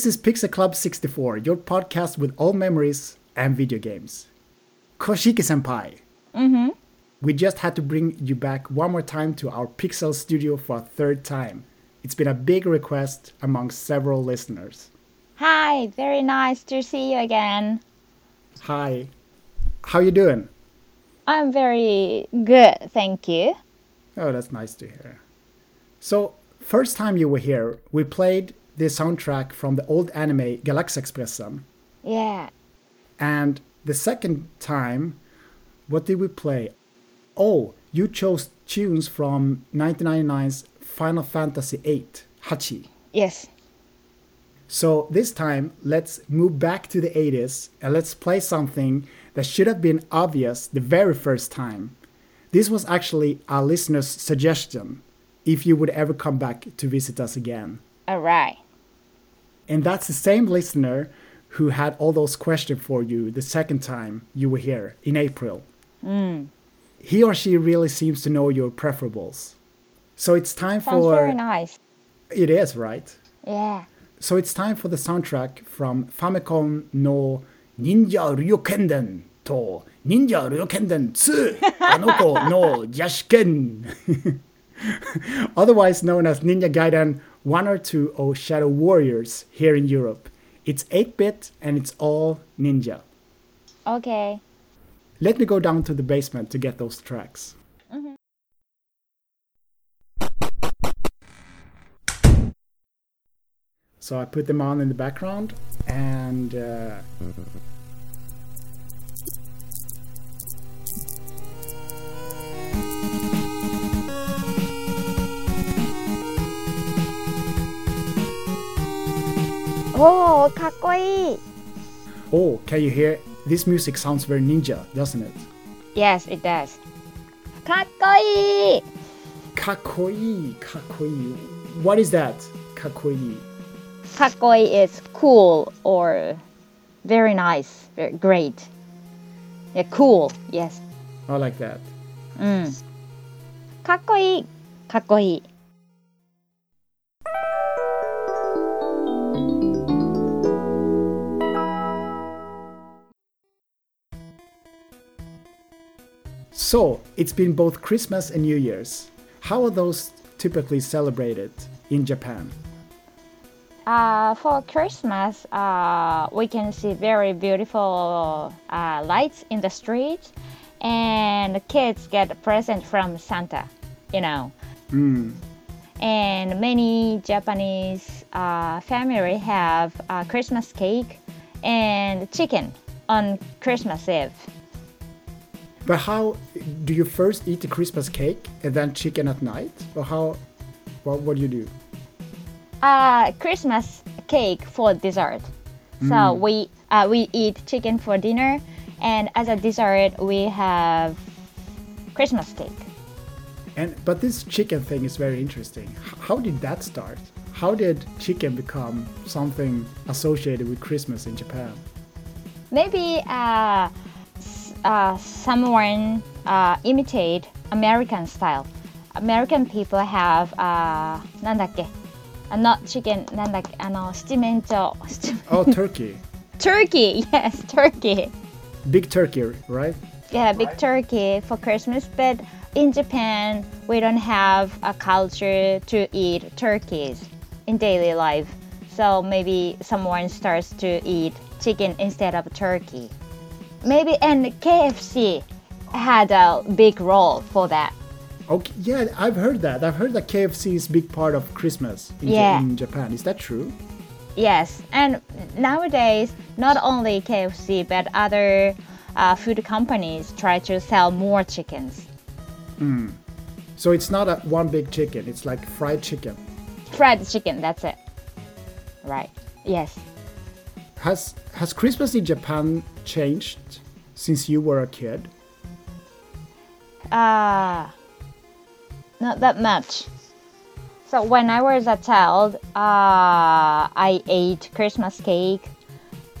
This is Pixel Club 64, your podcast with all memories and video games. Koshiky Senpai. Mm-hmm. We just had to bring you back one more time to our Pixel studio for a third time. It's been a big request among several listeners. Hi, very nice to see you again. Hi. How you doing? I'm very good, thank you. Oh, that's nice to hear. So, first time you were here, we played the soundtrack from the old anime Galaxy Galaxexpressen. Yeah. And the second time, what did we play? Oh, you chose tunes from 1999's Final Fantasy VIII, Hachi. Yes. So this time, let's move back to the 80s and let's play something that should have been obvious the very first time. This was actually a listener's suggestion if you would ever come back to visit us again. All right. And that's the same listener who had all those questions for you the second time you were here in April. Mm. He or she really seems to know your preferables. So it's time Sounds for. very nice. It is, right? Yeah. So it's time for the soundtrack from Famicom no Ninja Ryukenden to Ninja Ryukenden 2 Ankoku no Jashinken. Otherwise known as Ninja Gaiden 1 or 2 or Shadow Warriors here in Europe. It's 8 bit and it's all ninja. Okay. Let me go down to the basement to get those tracks. So I put them on in the background and uh, Oh, kakkoii! Oh, can you hear? This music sounds very ninja, doesn't it? Yes, it does. Kakkoii! Kakkoii, kakkoii. What is that? Kakkoii. Kakkoii is cool or very nice, very great. Yeah, cool. Yes. I like that. Mm. Kakkoii, kakkoii. So, it's been both Christmas and New Year's. How are those typically celebrated in Japan? Uh, for Christmas, uh, we can see very beautiful uh, lights in the street, and the kids get a present from Santa, you know. Hmm. And many Japanese uh, family have uh, Christmas cake and chicken on Christmas Eve. But how do you first eat the Christmas cake and then chicken at night? Or how what, what do you do? uh, Christmas cake for dessert. So we uh, we eat chicken for dinner, and as a dessert we have Christmas cake. And but this chicken thing is very interesting. How did that start? How did chicken become something associated with Christmas in Japan? Maybe uh, uh, someone uh, imitate American style. American people have uh, なんだっけ uh, not chicken なんだっけあの七面鳥 Oh, turkey. turkey yes turkey Big turkey, right? Yeah, big turkey for Christmas, but in Japan, we don't have a culture to eat turkeys in daily life. So maybe someone starts to eat chicken instead of turkey. Maybe and KFC had a big role for that. Okay, yeah, I've heard that. I've heard that KFC is big part of Christmas in, Yeah. in Japan. Is that true? Yes, and nowadays, not only KFC but other uh, food companies try to sell more chickens. So it's not a one big chicken. It's like fried chicken. Fried chicken, that's it. Right. Yes. Has has Christmas in Japan changed since you were a kid? Uh, not that much. So when I was a child, uh, I ate Christmas cake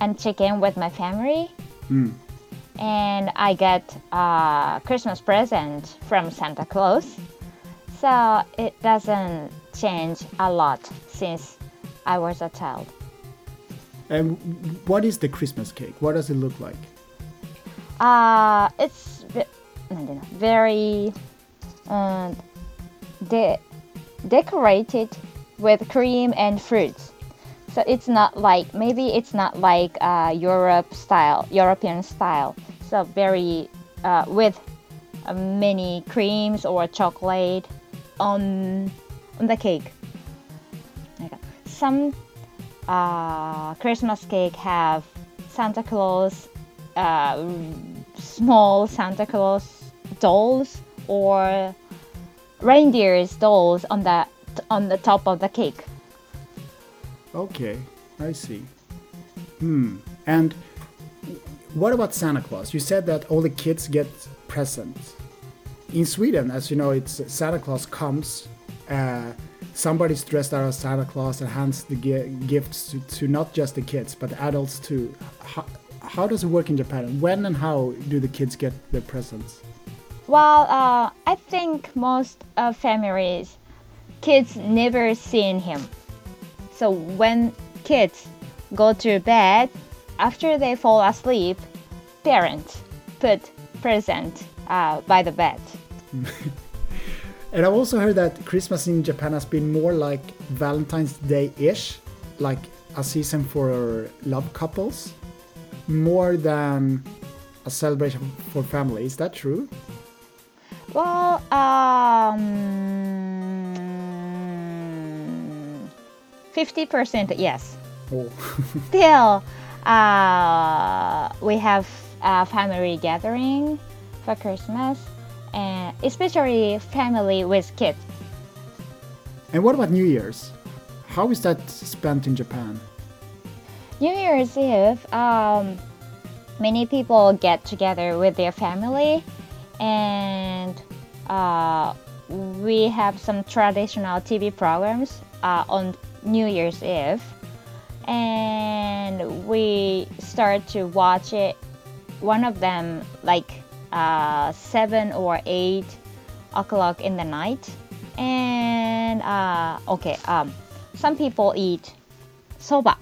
and chicken with my family. And I got a Christmas present from Santa Claus. So it doesn't change a lot since I was a child. And what is the Christmas cake? What does it look like? Uh, it's very uh, de decorated with cream and fruits. So it's not like maybe it's not like uh, Europe style, European style. So very uh, with uh, many creams or chocolate on on the cake. Some uh, Christmas cake have Santa Claus, uh, small Santa Claus dolls or reindeer's dolls on the on the top of the cake. Okay, I see. Hmm. And what about Santa Claus? You said that all the kids get presents. In Sweden, as you know, it's Santa Claus comes. Uh, somebody's dressed out as Santa Claus and hands the gi- gifts to, to not just the kids but the adults too. How, how does it work in Japan? When and how do the kids get their presents? Well, uh, I think most of families, kids never seen him. So when kids go to bed, after they fall asleep, parents put present uh, by the bed. And I've also heard that Christmas in Japan has been more like Valentine's Day ish, like a season for love couples, more than a celebration for family. Is that true? Well, um, 50% yes. Oh, Still, uh, we have a family gathering for Christmas, and especially family with kids. and what about New Year's? How is that spent in Japan? New Year's Eve, um, many people get together with their family, and uh, we have some traditional TV programs uh, on New Year's Eve, and we start to watch it. One of them like uh, seven or eight o'clock in the night, and uh, okay, um, some people eat soba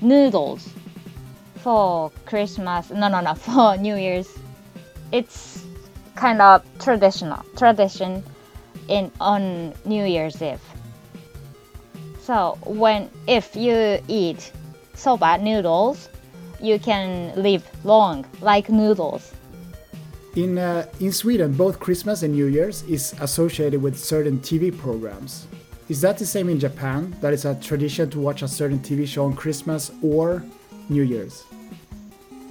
noodles for Christmas. No, no, no, for New Year's. It's kind of traditional tradition in on New Year's Eve. So when if you eat soba noodles, you can live long like noodles. In uh, in Sweden, both Christmas and New Year's is associated with certain TV programs. Is that the same in Japan? That it's a tradition to watch a certain TV show on Christmas or New Year's?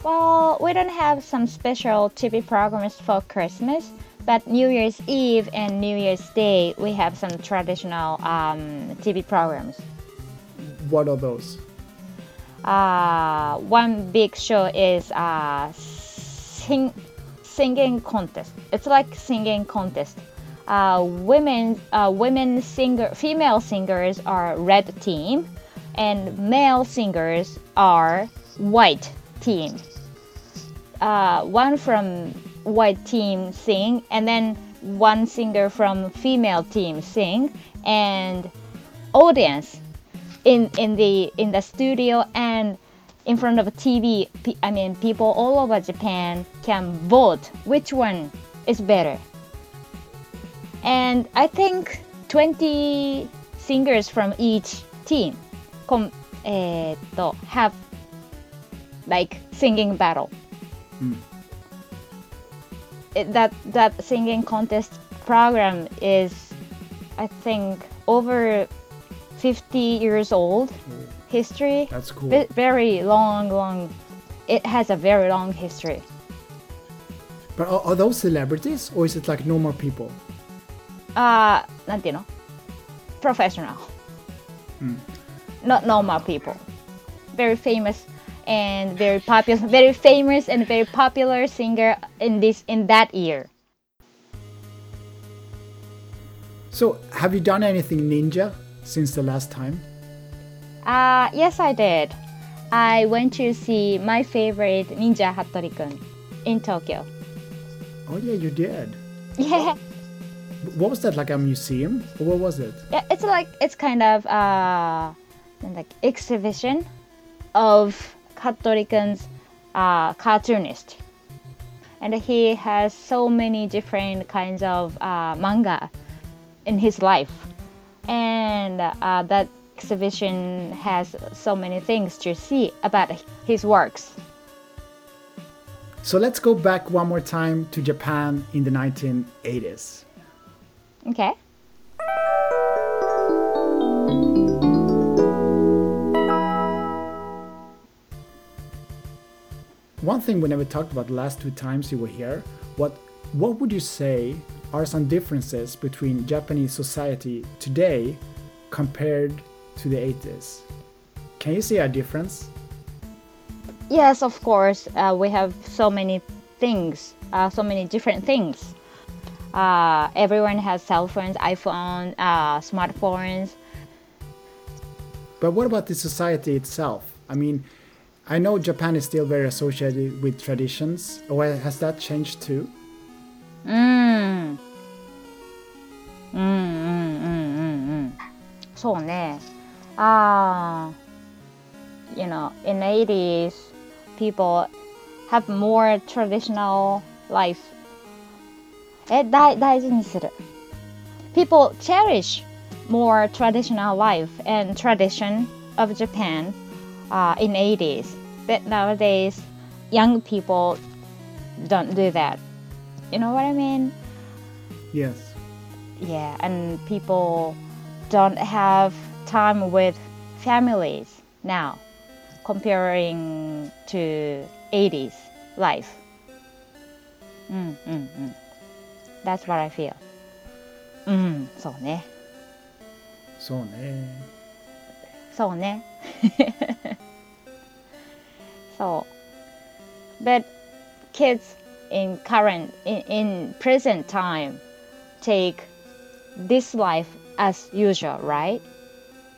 Well, we don't have some special TV programs for Christmas, but New Year's Eve and New Year's Day we have some traditional um, TV programs. What are those? uh, one big show is uh, sing, singing contest. It's like singing contest. Uh, women, uh, women singer, female singers are red team, and male singers are white team. Uh, one from white team sing, and then one singer from female team sing, and audience in in the in the studio and in front of a TV, I mean, people all over Japan can vote which one is better. And I think 20 singers from each team com- eh, have like singing battle. Mm. That that singing contest program is, I think, over 50 years old. Mm history. That's cool. Ve- very long, long. It has a very long history. But are, are those celebrities or is it like normal people? あーなんていうの professional not normal people very famous and very popular very famous and very popular singer in this in that year So, have you done anything ninja since the last time? Uh yes i did i went to see my favorite ninja hattori-kun in tokyo Oh, yeah, you did. yeah What was that, like a museum? Or what was it? Yeah, it's like it's kind of uh like exhibition of Hattori-kun's uh, cartoonist. And he has so many different kinds of uh, manga in his life. And uh, that exhibition has so many things to see about his works. So let's go back one more time to Japan in the 1980s. Okay. One thing we never talked about the last two times you were here, what what would you say are some differences between Japanese society today compared to the 80s? Can you see a difference? Yes, of course. Uh, we have so many things, uh, so many different things. Uh, everyone has cell phones, iPhone, uh, smartphones. But what about the society itself? I mean, I know Japan is still very associated with traditions. Or has that changed too? Mm. うんうんうんうんうんそうね。 Ah, you know, in the 80s, people have more traditional life. え、大大事にする。People cherish more traditional life and tradition of Japan uh, in 80s. But nowadays, young people don't do that. You know what I mean? Yes. Yeah, and people don't have time with families now comparing to 80s life. Mm, mm, mm. That's what I feel. うん、そうね。そうね。そうね。そう。But kids in current in, in present time take this life as usual, right?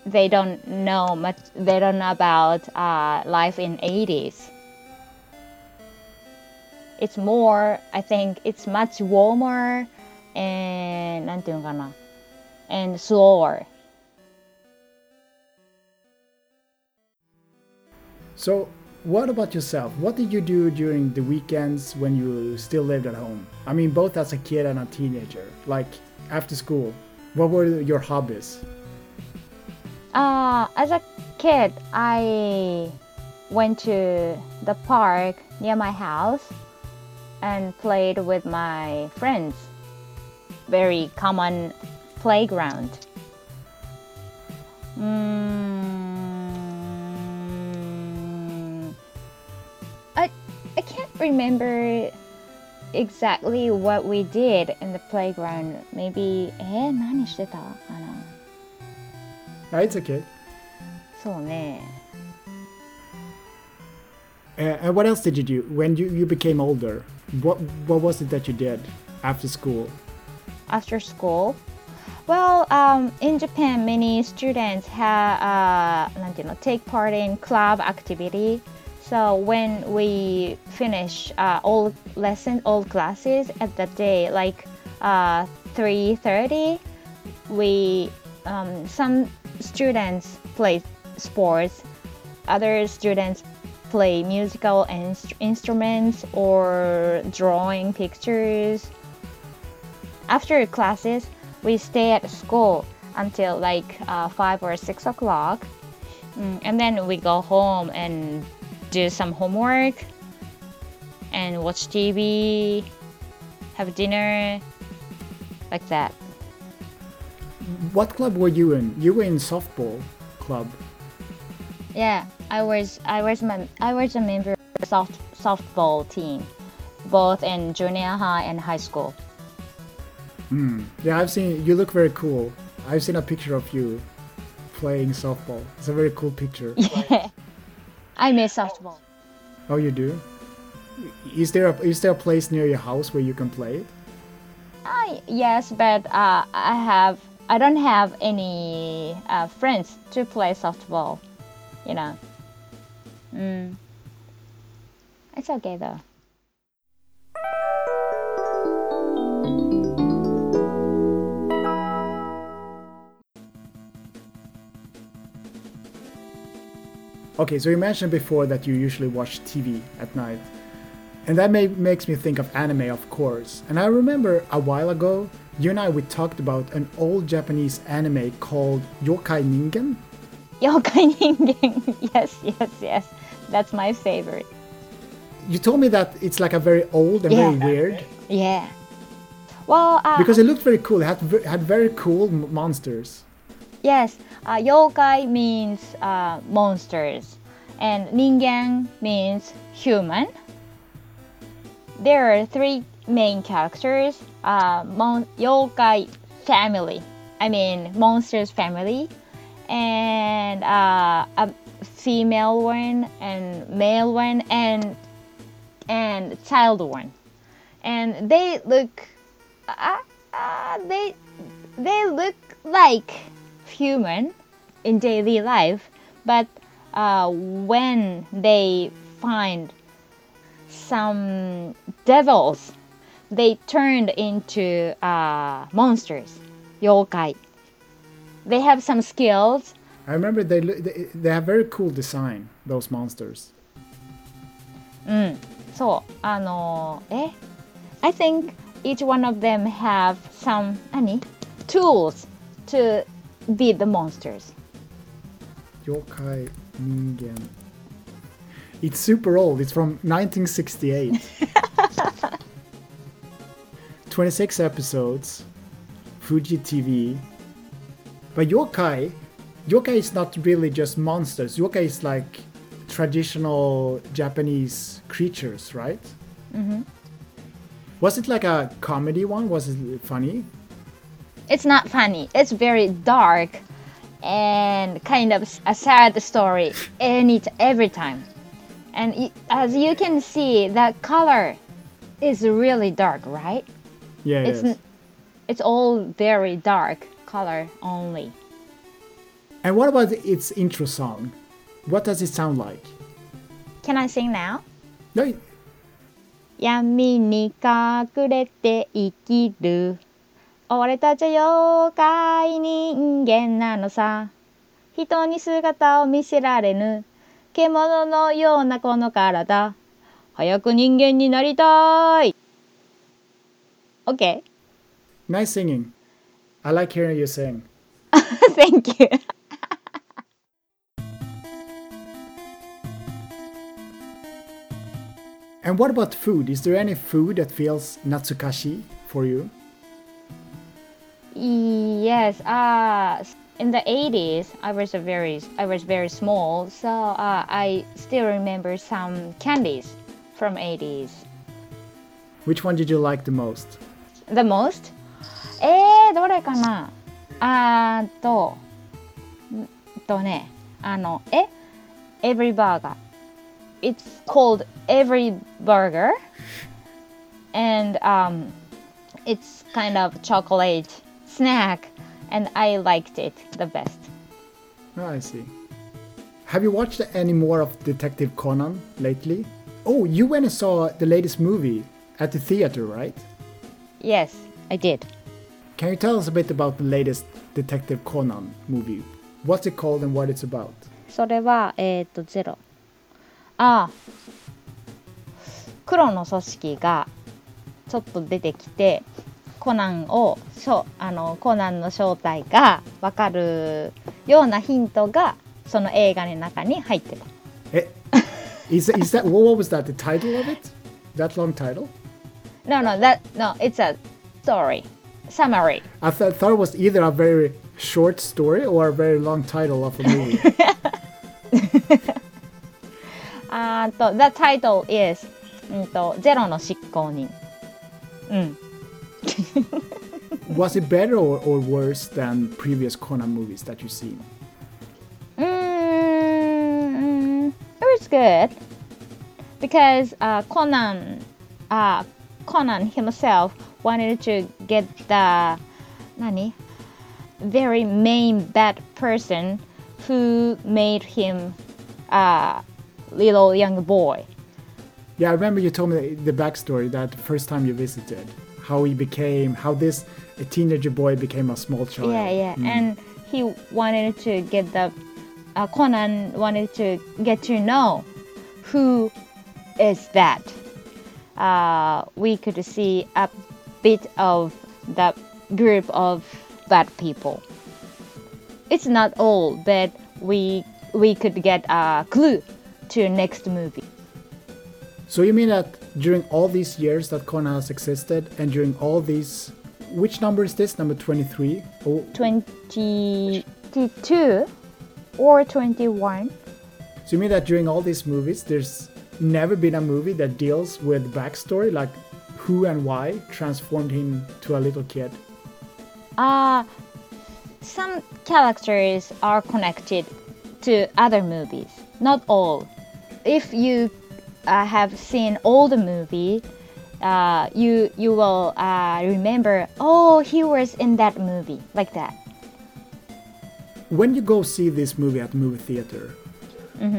They don't know much. They don't know about uh, life in 80s. It's more. I think it's much warmer and なんていうのかな and slower. So, what about yourself? What did you do during the weekends when you still lived at home? I mean, both as a kid and a teenager. Like after school, what were your hobbies? Uh, as a kid, I went to the park near my house and played with my friends. Very common playground. Mm, I I can't remember exactly what we did in the playground. Maybe え何してたかな it's okay. So ne. What else did you do when you, you became older? What what was it that you did after school? After school, well, um, in Japan, many students have uh, you know, take part in club activity. So when we finish uh, all lessons, all classes at that day, like uh, 3:30, we um, some students play sports, other students play musical inst- instruments or drawing pictures after classes, we stay at school until like uh, five or six o'clock, Mm, and then we go home and do some homework, and watch TV, have dinner, like that. What club were you in? You were in softball club. Yeah, I was I was mem- I was a member of the soft softball team, both in junior high and high school. Yeah, I've seen you look very cool. I've seen a picture of you playing softball. It's a very cool picture. Yeah, I miss softball. oh, you do? Is there a, is there a place near your house where you can play? Uh, yes, but uh, I have I don't have any uh, friends to play softball. You know. Mm. It's okay though. Okay, so you mentioned before that you usually watch TV at night. And that may, makes me think of anime, of course. And I remember a while ago, you and I we talked about an old Japanese anime called Yokai Ningen. Yokai Ningen. yes, yes, yes. That's my favorite. You told me that it's like a very old and Yeah. very weird Yeah. Well, uh, because it looked very cool. It had had very cool m- monsters. yes, uh, yokai means uh, monsters, and ningen means human. There are three main characters. Uh, mon- yokai family. I mean, monsters family, and uh, a female one and male one and and child one, and they look. Uh, uh, they they look like human in daily life, but uh, when they find some devils, they turned into uh, monsters, yokai. They have some skills. I remember they lo- they, they have very cool design. Those monsters. そう、あの、え I think each one of them have some 何 tools to beat the monsters. Yokai Ningen. It's super old. It's from 1968. 26 episodes. Fuji TV. But yokai, yokai is not really just monsters. Yokai is like traditional Japanese creatures, right? Mm-hmm. Was it like a comedy one? Was it funny? It's not funny. It's very dark and kind of a sad story any every time. And as you can see, the color is really dark, right? Yeah, It's yes. it's all very dark color only. And what about its intro song? What does it sound like? Can I sing now? No, 闇に隠れて生きる俺たちは妖怪人間なのさ人に姿を見せられぬ獣のようなこの体早く人間になりたい OK nice singing. I like hearing you sing. Thank you And what about food? Is there any food that feels natsukashi for you? Yes, uh, in the 80s, I was a very, I was very small, so uh, I still remember some candies from 80s. Which one did you like the most? The most? えー、どれかなあーと、んとね、あの、え ?Every burger. It's called Every Burger. And um, it's kind of chocolate snack. And I liked it the best. Oh, I see. Have you watched any more of Detective Conan lately? Oh, you went and saw the latest movie at the theater, right? Yes, I did. Can you tell us a bit about the latest Detective Conan movie? What's it called and what it's about? それは、えっ、と、ゼロ。ああ。黒の組織がちょっと出てきて、コナンを、しょあのコナンの正体がわかるようなヒントが、その映画の中に入ってた。Eh, is, is that what was that? The title of it? That long title? No, no, that, no, it's a story. Summary. I th- thought it was either a very short story or a very long title of a movie. あーと、The title is うんとゼロの執行人。うん。 was it better or, or worse than previous Conan movies that you've seen? Mm, it was good because uh, Conan, uh, Conan himself wanted to get the, 何 very main bad person who made him a little young boy. Yeah, I remember you told me the, backstory that the first time you visited, how he became, how this a teenager boy became a small child. Yeah, yeah, and he wanted to get the uh, Conan wanted to get to know who is that. Uh, we could see a bit of the group of bad people. It's not all, but we we could get a clue to next movie. So you mean that during all these years that Conan has existed, and during all these, which number is this? Number twenty-three? Oh, 22 or 21. so you mean that during all these movies, there's never been a movie that deals with backstory, like who and why transformed him to a little kid? Uh, some characters are connected to other movies, not all. If you uh, have seen all the movie, uh, you you will uh, remember. Oh, he was in that movie, like that. When you go see this movie at movie theater,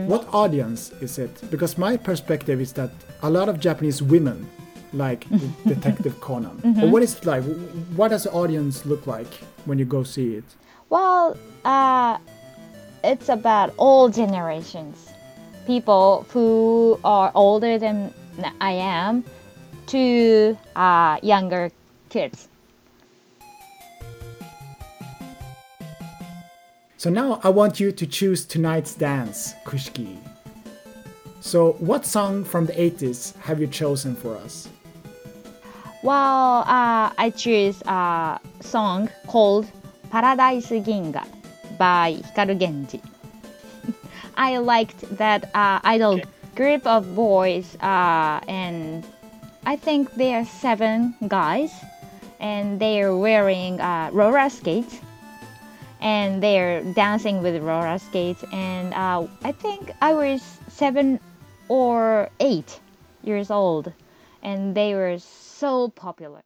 what audience is it? Because my perspective is that a lot of Japanese women like Detective Conan. Or what is it like? What does the audience look like when you go see it? Well, uh, it's about all generations. People who are older than I am to uh, younger kids. So now I want you to choose tonight's dance, Koshiky. So what song from the 80s have you chosen for us? Well, uh, I choose a song called Paradise Ginga by Hikaru Genji. I liked that uh, idol group of boys, uh, and I think they are seven guys, and they are wearing uh, roller skates, and they are dancing with roller skates. And uh, I think I was seven or eight years old, and they were so popular.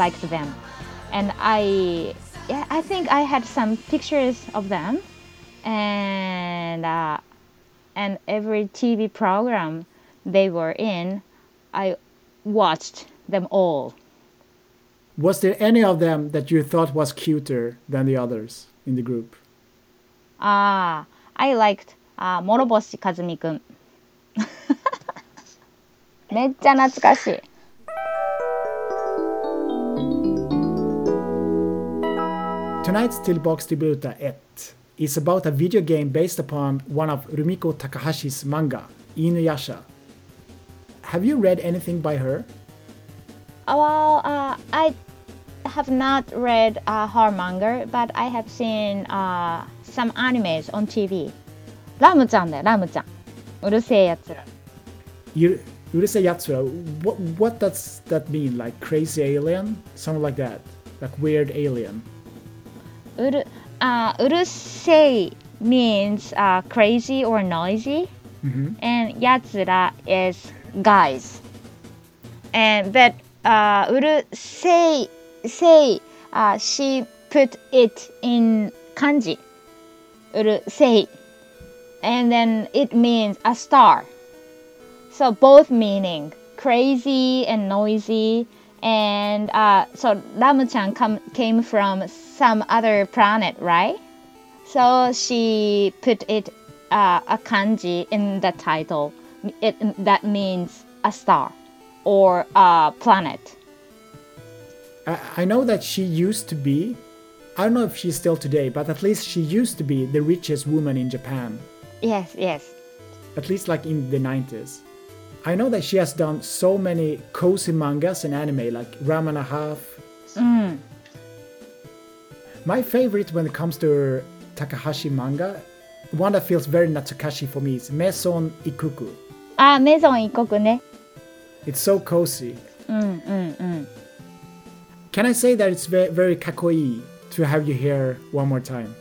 Liked them. And I, yeah, I think I had some pictures of them, and uh, and every TV program they were in, I watched them all. Was there any of them that you thought was cuter than the others in the group? Ah, I liked uh, Morohoshi Kazumi-kun. めっちゃ懐かしい。Tonight's Tillbaks till Bildruta 1 is about a video game based upon one of Rumiko Takahashi's manga, Inuyasha. Have you read anything by her? Uh, well, uh, I have not read uh, her manga, but I have seen uh, some animes on TV. Ramu-chan, Urusei Yatsura. what, what does that mean? Like crazy alien? Something like that. Like weird alien. Uru, uh, urusei means uh, crazy or noisy, mm-hmm. and yatsura is guys. And but uh, urusei say uh, she put it in kanji urusei, and then it means a star. So both meaning crazy and noisy and uh, so Ramu-chan come, came from some other planet, right? So she put it uh, a kanji in the title. It, that means a star or a planet. I, I know that she used to be, I don't know if she's still today, but at least she used to be the richest woman in Japan. Yes, yes. At least like in the 90s. I know that she has done so many cozy mangas and anime like Ram and a Half. Mm. My favorite when it comes to Takahashi manga, one that feels very Natsukashi for me is Maison Ikkoku. Ah, Maison Ikkoku ne. It's so cozy. Mm, mm, mm. Can I say that it's very, very kakkoii to have you here one more time?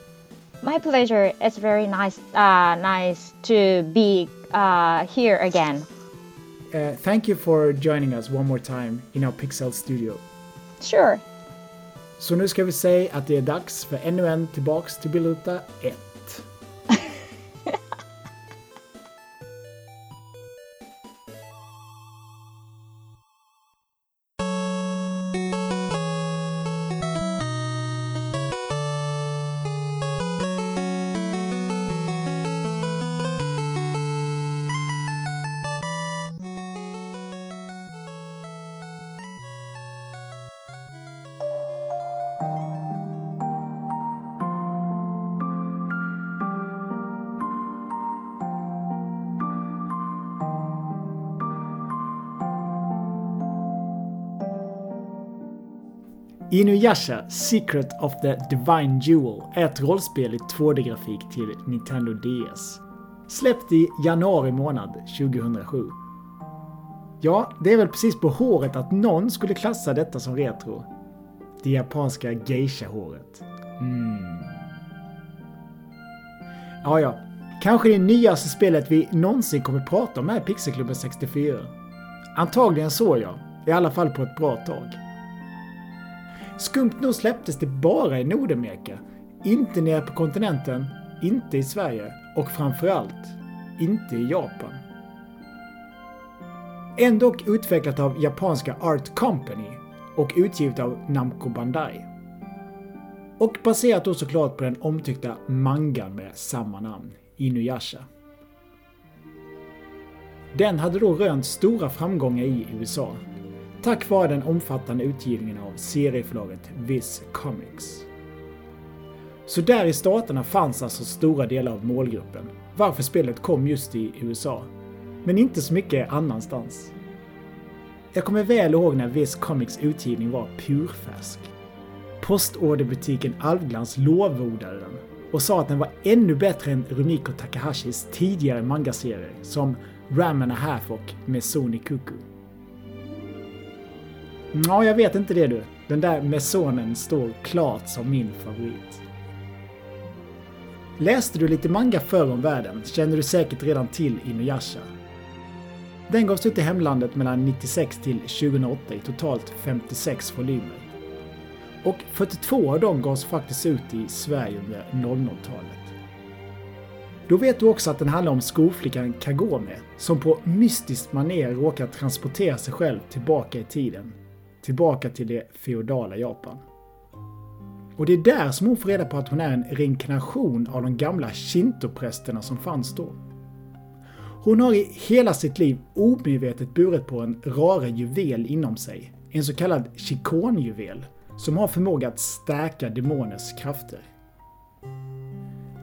My pleasure. It's very nice, uh, nice to be uh, here again. Uh, thank you for joining us one more time in our Pixel studio. Sure. Så nu ska vi säga att det är dags för ännu en Tillbaks till Biluta 1. Inuyasha Secret of the Divine Jewel är ett rollspel i 2D-grafik till Nintendo DS. Släppt i januari månad 2007. Ja, det är väl precis på håret att någon skulle klassa detta som retro. Det japanska geisha-håret. Mm. Ja, ja. Kanske det nyaste spelet vi någonsin kommer prata om är Pixelklubben 64. Antagligen så ja. I alla fall på ett bra tag. Skumt nog släpptes det bara i Nordamerika. Inte nere på kontinenten, inte i Sverige och framförallt inte i Japan. Ändå utvecklat av japanska Art Company och utgivet av Namco Bandai. Och baserat då såklart på den omtyckta mangan med samma namn, Inuyasha. Den hade då rönt stora framgångar i USA tack vare den omfattande utgivningen av serieförlaget Viz Comics. Så där i staterna fanns alltså stora delar av målgruppen, varför spelet kom just i USA. Men inte så mycket annanstans. Jag kommer väl ihåg när Viz Comics utgivning var purfärsk. Postorderbutiken Alvglans lovordade den och sa att den var ännu bättre än Rumiko Takahashis tidigare mangaserier som Ram and a Half och Mesoni Kuku. Ja, jag vet inte det du. Den där Mesonen står klart som min favorit. Läste du lite manga förr om världen känner du säkert redan till Inuyasha. Den gavs ut i hemlandet mellan 96 till 2008 i totalt 56 volymer. Och 42 av dem gavs faktiskt ut i Sverige under 00-talet. Då vet du också att den handlar om skolflickan Kagome som på mystiskt manér råkar transportera sig själv tillbaka i tiden. Tillbaka till det feodala Japan. Och det är där som hon får reda på att hon är en reinkarnation av de gamla shintoprästerna som fanns då. Hon har i hela sitt liv omedvetet burit på en rara juvel inom sig, en så kallad chikonjuvel, som har förmåga att stärka demoners krafter.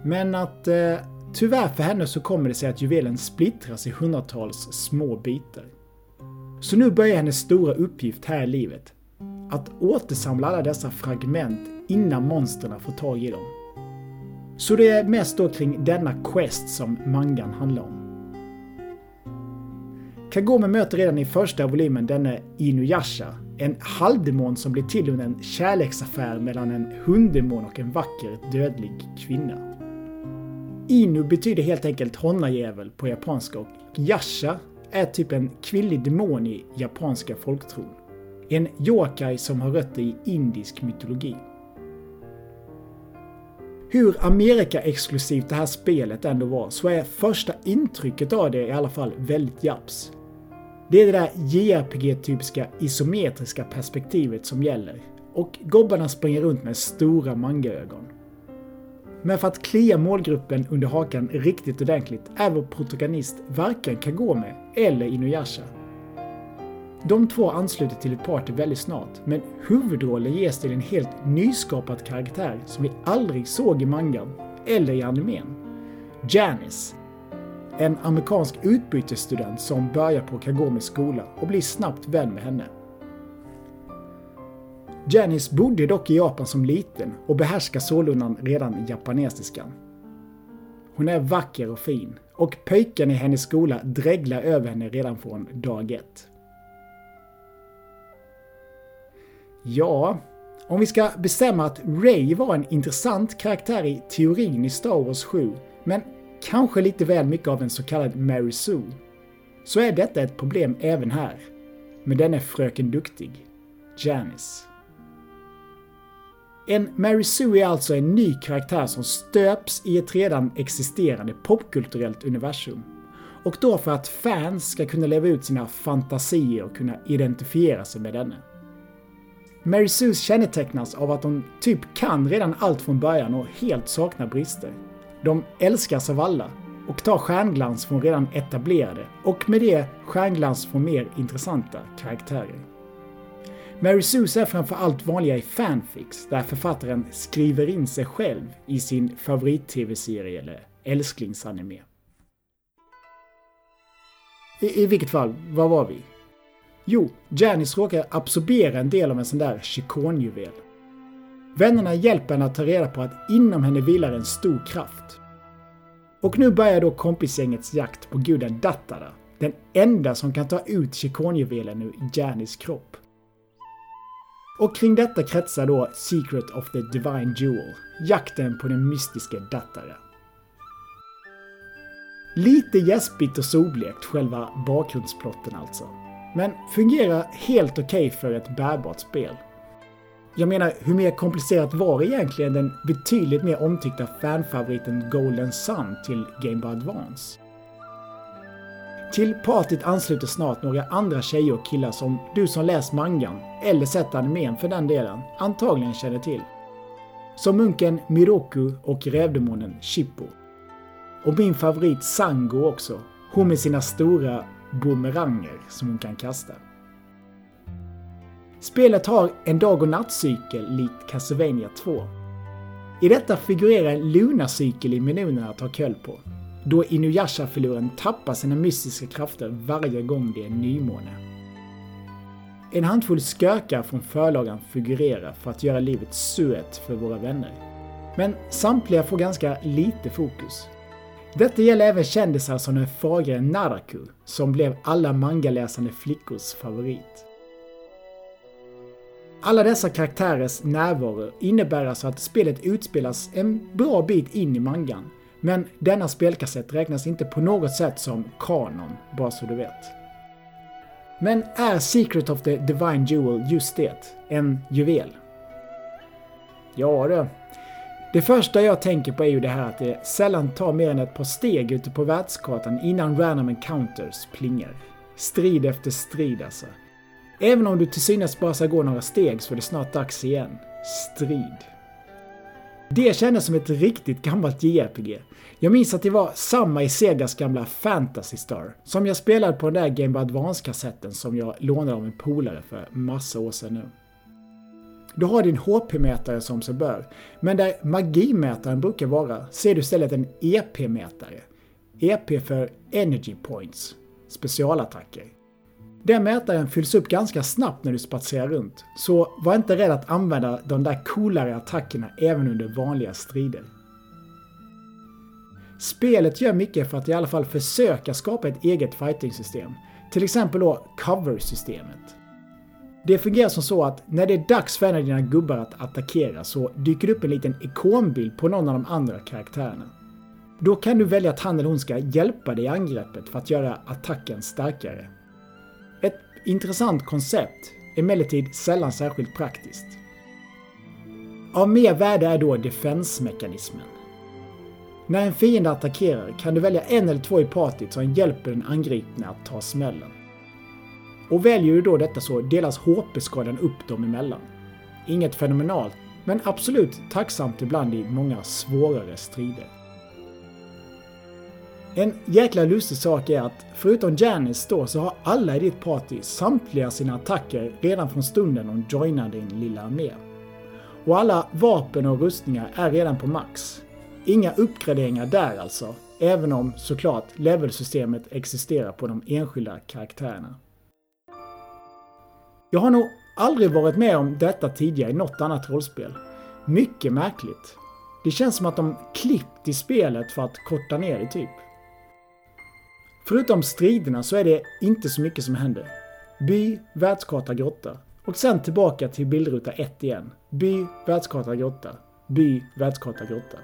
Men att eh, tyvärr för henne så kommer det sig att juvelen splittras i hundratals små bitar. Så nu börjar hennes stora uppgift här i livet. Att återsamla alla dessa fragment innan monstren får tag i dem. Så det är mest då kring denna quest som mangan handlar om. Kagome möter redan i första volymen denne Inuyasha, en halvdemon som blir till under en kärleksaffär mellan en hunddemon och en vacker dödlig kvinna. Inu betyder helt enkelt honnajävel på japanska och Yasha är typ en kvinnlig demon i japanska folktron. En yokai som har rötter i indisk mytologi. Hur Amerika-exklusivt det här spelet ändå var så är första intrycket av det i alla fall väldigt japs. Det är det där JRPG-typiska isometriska perspektivet som gäller och gobbarna springer runt med stora mangaögon. Men för att klia målgruppen under hakan riktigt ordentligt är vår protagonist varken Kagome eller Inuyasha. De två ansluter till ett party väldigt snart, men huvudrollen ges till en helt nyskapad karaktär som vi aldrig såg i mangan eller i animen. Janice. En amerikansk utbytesstudent som börjar på Kagomes skola och blir snabbt vän med henne. Janice bodde dock i Japan som liten och behärskar sålunda redan japanesiskan. Hon är vacker och fin och pöjken i hennes skola dreglar över henne redan från dag ett. Ja, om vi ska bestämma att Ray var en intressant karaktär i teorin i Star Wars 7, men kanske lite väl mycket av en så kallad Mary Sue, så är detta ett problem även här. Men den är Fröken Duktig, Janice. En Mary Sue är alltså en ny karaktär som stöps i ett redan existerande popkulturellt universum. Och då för att fans ska kunna leva ut sina fantasier och kunna identifiera sig med denne. Mary Sue kännetecknas av att hon typ kan redan allt från början och helt saknar brister. De älskas av alla och tar stjärnglans från redan etablerade och med det stjärnglans från mer intressanta karaktärer. Mary Sue's är framförallt vanliga i fanfics, där författaren skriver in sig själv i sin favorit-tv-serie eller älsklingsanime. I, I vilket fall, var var vi? Jo, Janice råkar absorbera en del av en sån där chikonjuvel. Vännerna hjälper henne att ta reda på att inom henne vilar en stor kraft. Och nu börjar då kompisgängets jakt på guden Dattara, den enda som kan ta ut chikonjuvelen ur Janis kropp. Och kring detta kretsar då Secret of the Divine Jewel, jakten på den mystiska Dattara. Lite gäspigt och solblekt själva bakgrundsplotten alltså. Men fungerar helt okej okay för ett bärbart spel. Jag menar, hur mer komplicerat var egentligen den betydligt mer omtyckta fanfavoriten Golden Sun till Game Boy Advance? Till partyt ansluter snart några andra tjejer och killar som du som läst mangan, eller sett animen för den delen, antagligen känner till. Som munken Miroku och rävdemonen Shippo. Och min favorit Sango också, hon med sina stora bumeranger som hon kan kasta. Spelet har en dag och nattcykel likt Castlevania 2. I detta figurerar en lunacykel i menuerna att ha koll på då Inuyasha-filuren tappar sina mystiska krafter varje gång det är nymåne. En handfull skökar från förlagan figurerar för att göra livet suet för våra vänner. Men samtliga får ganska lite fokus. Detta gäller även kändisar som den fagre Naraku, som blev alla mangaläsande flickors favorit. Alla dessa karaktärers närvaro innebär alltså att spelet utspelas en bra bit in i mangan, men denna spelkassett räknas inte på något sätt som kanon, bara så du vet. Men är Secret of the Divine Jewel just det? En juvel? Ja du. Det första jag tänker på är ju det här att det sällan tar mer än ett par steg ute på världskartan innan random encounters plingar. Strid efter strid alltså. Även om du till synes bara ska gå några steg så är det snart dags igen. Strid. Det kändes som ett riktigt gammalt JRPG. Jag minns att det var samma i Segas gamla Fantasy Star, som jag spelade på den där Game Boy Advance-kassetten som jag lånade av en polare för massa år sedan nu. Du har din HP-mätare som sig bör, men där magimätaren brukar vara ser du istället en EP-mätare. EP för Energy Points, specialattacker. Den mätaren fylls upp ganska snabbt när du spatserar runt, så var inte rädd att använda de där coolare attackerna även under vanliga strider. Spelet gör mycket för att i alla fall försöka skapa ett eget fighting-system. Till exempel då cover-systemet. Det fungerar som så att när det är dags för en av dina gubbar att attackera så dyker det upp en liten ikonbild på någon av de andra karaktärerna. Då kan du välja att han eller hon ska hjälpa dig i angreppet för att göra attacken starkare. Intressant koncept, emellertid sällan särskilt praktiskt. Av mer värde är då defensmekanismen. När en fiende attackerar kan du välja en eller två i partyt som hjälper den angripne att ta smällen. Och väljer du då detta så delas HP-skadan upp dem emellan. Inget fenomenalt, men absolut tacksamt ibland i många svårare strider. En jäkla lustig sak är att förutom Janice då så har alla i ditt party samtliga sina attacker redan från stunden de joinar din lilla armé. Och alla vapen och rustningar är redan på max. Inga uppgraderingar där alltså, även om såklart levelsystemet existerar på de enskilda karaktärerna. Jag har nog aldrig varit med om detta tidigare i något annat rollspel. Mycket märkligt. Det känns som att de klippt i spelet för att korta ner det typ. Förutom striderna så är det inte så mycket som händer. By, världskarta, grotta. Och sen tillbaka till bildruta 1 igen. By, världskarta, grotta. By, världskarta, grotta.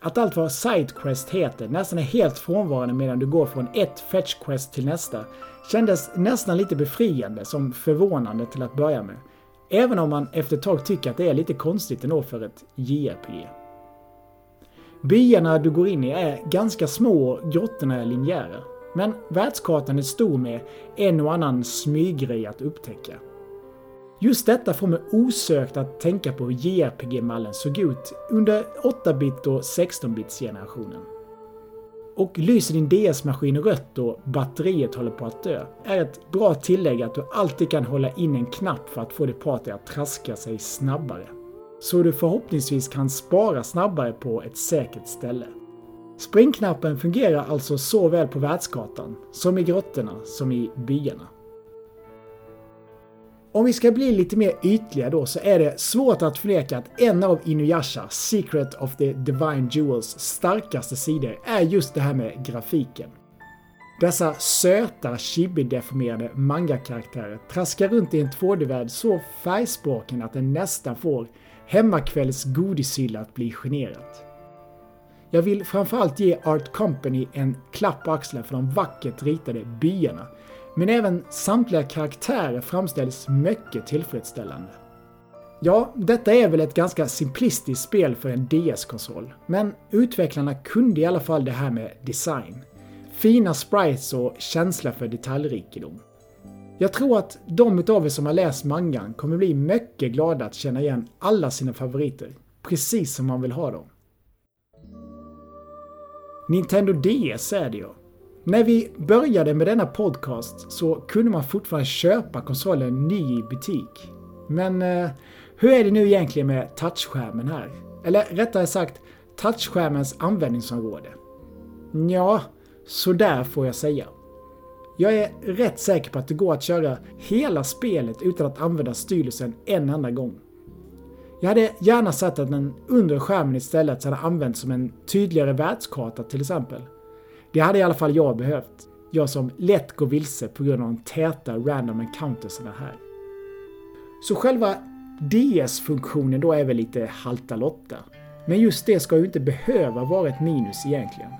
Att allt vad Sidequest heter nästan är helt frånvarande medan du går från ett Fetch Quest till nästa kändes nästan lite befriande som förvånande till att börja med. Även om man efter ett tag tycker att det är lite konstigt ändå för ett JRPG. Byarna du går in i är ganska små och grottorna är linjära. Men världskartan är stor med en och annan smyggrej att upptäcka. Just detta får mig osökt att tänka på hur JRPG-mallen såg ut under 8-bit och 16-bits-generationen. Och lyser din DS-maskin rött och batteriet håller på att dö är ett bra tillägg att du alltid kan hålla in en knapp för att få ditt party att traska sig snabbare. Så du förhoppningsvis kan spara snabbare på ett säkert ställe. Springknappen fungerar alltså såväl på världskartan, som i grottorna, som i byarna. Om vi ska bli lite mer ytliga då så är det svårt att förneka att en av Inuyasha, Secret of the Divine Jewels, starkaste sidor är just det här med grafiken. Dessa söta, chibi-deformerade manga-karaktärer traskar runt i en 2D-värld så färgspråken att den nästan får hemmakvälls godishylla att bli generat. Jag vill framförallt ge Art Company en klapp på axeln för de vackert ritade byarna men även samtliga karaktärer framställs mycket tillfredsställande. Ja, detta är väl ett ganska simplistiskt spel för en DS-konsol, men utvecklarna kunde i alla fall det här med design. Fina sprites och känsla för detaljrikedom. Jag tror att de utav er som har läst mangan kommer bli mycket glada att känna igen alla sina favoriter, precis som man vill ha dem. Nintendo DS är det ju. När vi började med denna podcast så kunde man fortfarande köpa konsolen ny i butik. Men eh, hur är det nu egentligen med touchskärmen här? Eller rättare sagt, touchskärmens användningsområde? Ja, så där får jag säga. Jag är rätt säker på att det går att köra hela spelet utan att använda styrelsen en enda gång. Jag hade gärna sett att den undre skärmen istället hade använts som en tydligare världskarta till exempel. Det hade i alla fall jag behövt. Jag som lätt går vilse på grund av de täta random encountersen här. Så själva DS-funktionen då är väl lite halta lotta. Men just det ska ju inte behöva vara ett minus egentligen.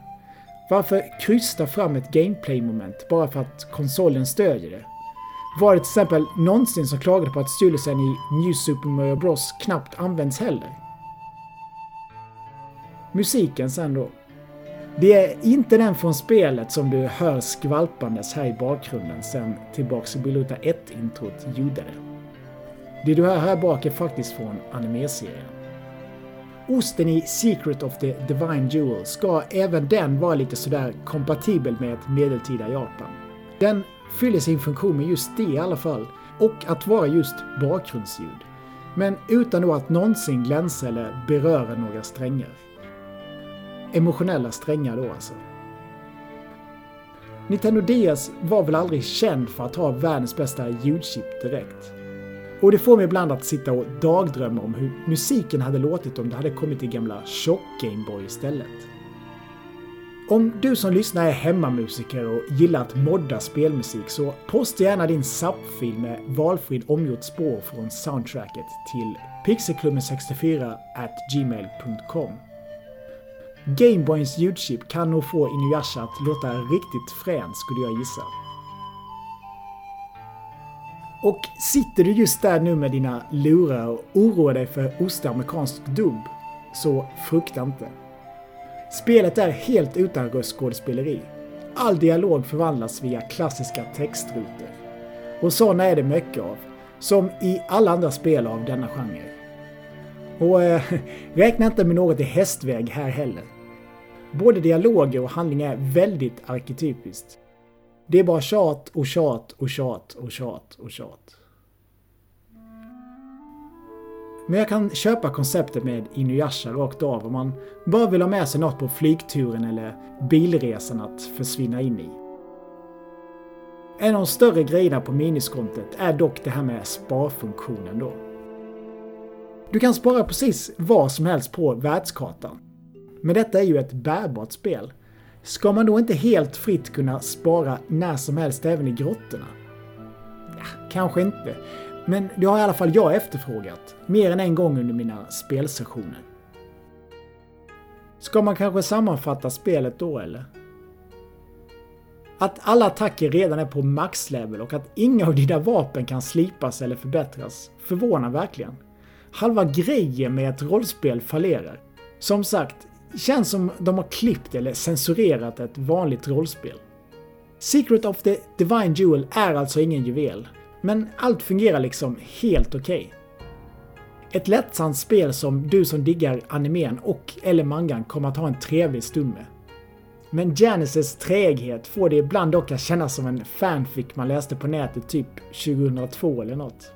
Varför krysta fram ett gameplay-moment bara för att konsolen stödjer det? Var det till exempel någonsin som klagade på att styrelsen i New Super Mario Bros knappt används heller? Musiken sen då. Det är inte den från spelet som du hör skvalpandes här i bakgrunden sen tillbaks i Biluta 1-introt gjorde det. Det du hör här bak är faktiskt från animeserien. Osten i Secret of the Divine Jewel ska även den vara lite sådär kompatibel med ett medeltida Japan. Den fyller sin funktion med just det i alla fall, och att vara just bakgrundsljud. Men utan då att någonsin glänsa eller beröra några strängar. Emotionella strängar då alltså. Nintendo DS var väl aldrig känd för att ha världens bästa ljudchip direkt. Och det får mig ibland att sitta och dagdrömma om hur musiken hade låtit om det hade kommit i gamla tjock-Gameboy istället. Om du som lyssnar är hemmamusiker och gillar att modda spelmusik så posta gärna din SAP-fil med valfritt omgjort spår från soundtracket till pixelklubben64gmail.com Gameboyns ljudchip kan nog få Inuyasha att låta riktigt frän skulle jag gissa. Och sitter du just där nu med dina lurar och oroar dig för ostamerikansk dubb, så frukta inte. Spelet är helt utan röstskådespeleri. All dialog förvandlas via klassiska textrutor. Och sådana är det mycket av, som i alla andra spel av denna genre. Och äh, räkna inte med något i hästväg här heller. Både dialoger och handling är väldigt arketypiskt. Det är bara tjat och tjat och tjat och tjat och tjat. Men jag kan köpa konceptet med Inuyasha rakt av om man bara vill ha med sig något på flygturen eller bilresan att försvinna in i. En av de större grejerna på miniskontot är dock det här med sparfunktionen då. Du kan spara precis vad som helst på världskartan. Men detta är ju ett bärbart spel. Ska man då inte helt fritt kunna spara när som helst även i grottorna? Ja, kanske inte. Men det har i alla fall jag efterfrågat, mer än en gång under mina spelsessioner. Ska man kanske sammanfatta spelet då eller? Att alla attacker redan är på maxlevel och att inga av dina vapen kan slipas eller förbättras förvånar verkligen. Halva grejen med ett rollspel fallerar. Som sagt, känns som de har klippt eller censurerat ett vanligt rollspel. Secret of the Divine Jewel är alltså ingen juvel, men allt fungerar liksom helt okej. Okay. Ett lättsamt spel som du som diggar animen och eller mangan kommer att ha en trevlig stund med. Men Janices träghet får det ibland dock att kännas som en fanfic man läste på nätet typ 2002 eller något.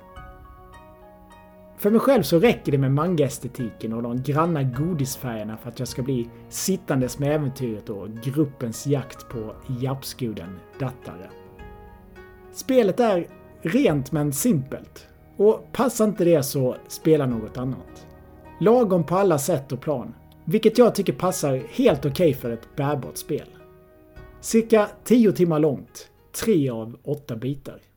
För mig själv så räcker det med manga-estetiken och de granna godisfärgerna för att jag ska bli sittandes med äventyret och gruppens jakt på japsguden Dattare. Spelet är rent men simpelt. Och passar inte det så spela något annat. Lagom på alla sätt och plan. Vilket jag tycker passar helt okej okay för ett bärbart spel. Cirka 10 timmar långt. 3 av 8 bitar.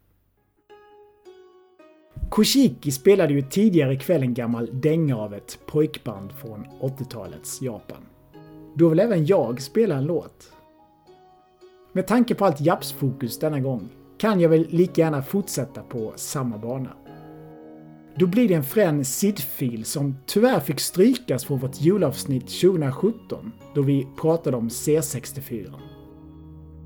Koshiki spelade ju tidigare ikväll en gammal dänga av ett pojkband från 80-talets Japan. Då vill även jag spela en låt. Med tanke på allt japsfokus denna gång kan jag väl lika gärna fortsätta på samma bana. Då blir det en frän SID-fil som tyvärr fick strykas från vårt julavsnitt 2017 då vi pratade om C64.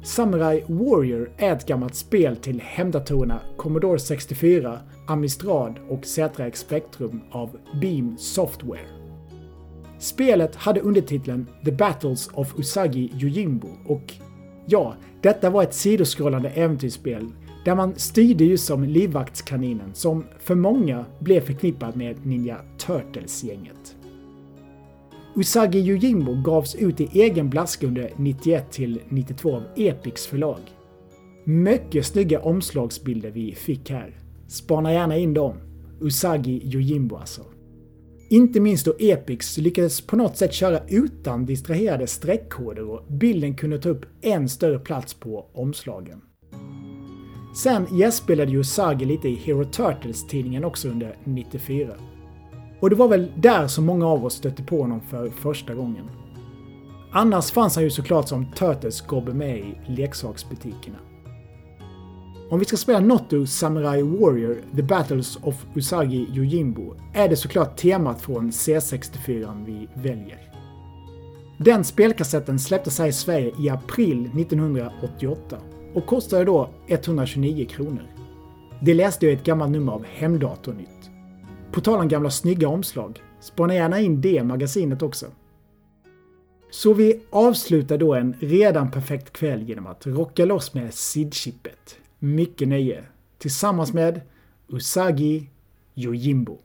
Samurai Warrior är ett gammalt spel till hemdatorerna Commodore 64, Amistrad och ZX Spectrum av Beam Software. Spelet hade undertiteln “The Battles of Usagi Yojimbo” och ja, detta var ett sidoskrollande äventyrsspel där man styrde ju som livvaktskaninen som för många blev förknippad med Ninja Turtles-gänget. Usagi Yojimbo gavs ut i egen blaska under 91 till 92 av Epics förlag. Mycket snygga omslagsbilder vi fick här. Spana gärna in dem. Usagi Yojimbo alltså. Inte minst då Epics lyckades på något sätt köra utan distraherade streckkoder och bilden kunde ta upp en större plats på omslagen. Sen gästspelade Usagi lite i Hero Turtles-tidningen också under 94. Och det var väl där som många av oss stötte på honom för första gången. Annars fanns han ju såklart som Turtles gobbe med i leksaksbutikerna. Om vi ska spela något ur Samurai Warrior The Battles of Usagi Yojimbo är det såklart temat från C64 vi väljer. Den spelkassetten släpptes här i Sverige i april 1988 och kostade då 129 kronor. Det läste jag i ett gammalt nummer av Hemdatornytt. På tal om gamla snygga omslag, spana gärna in det magasinet också. Så vi avslutar då en redan perfekt kväll genom att rocka loss med SID-chippet. Mycket nöje. Tillsammans med Usagi Yojimbo.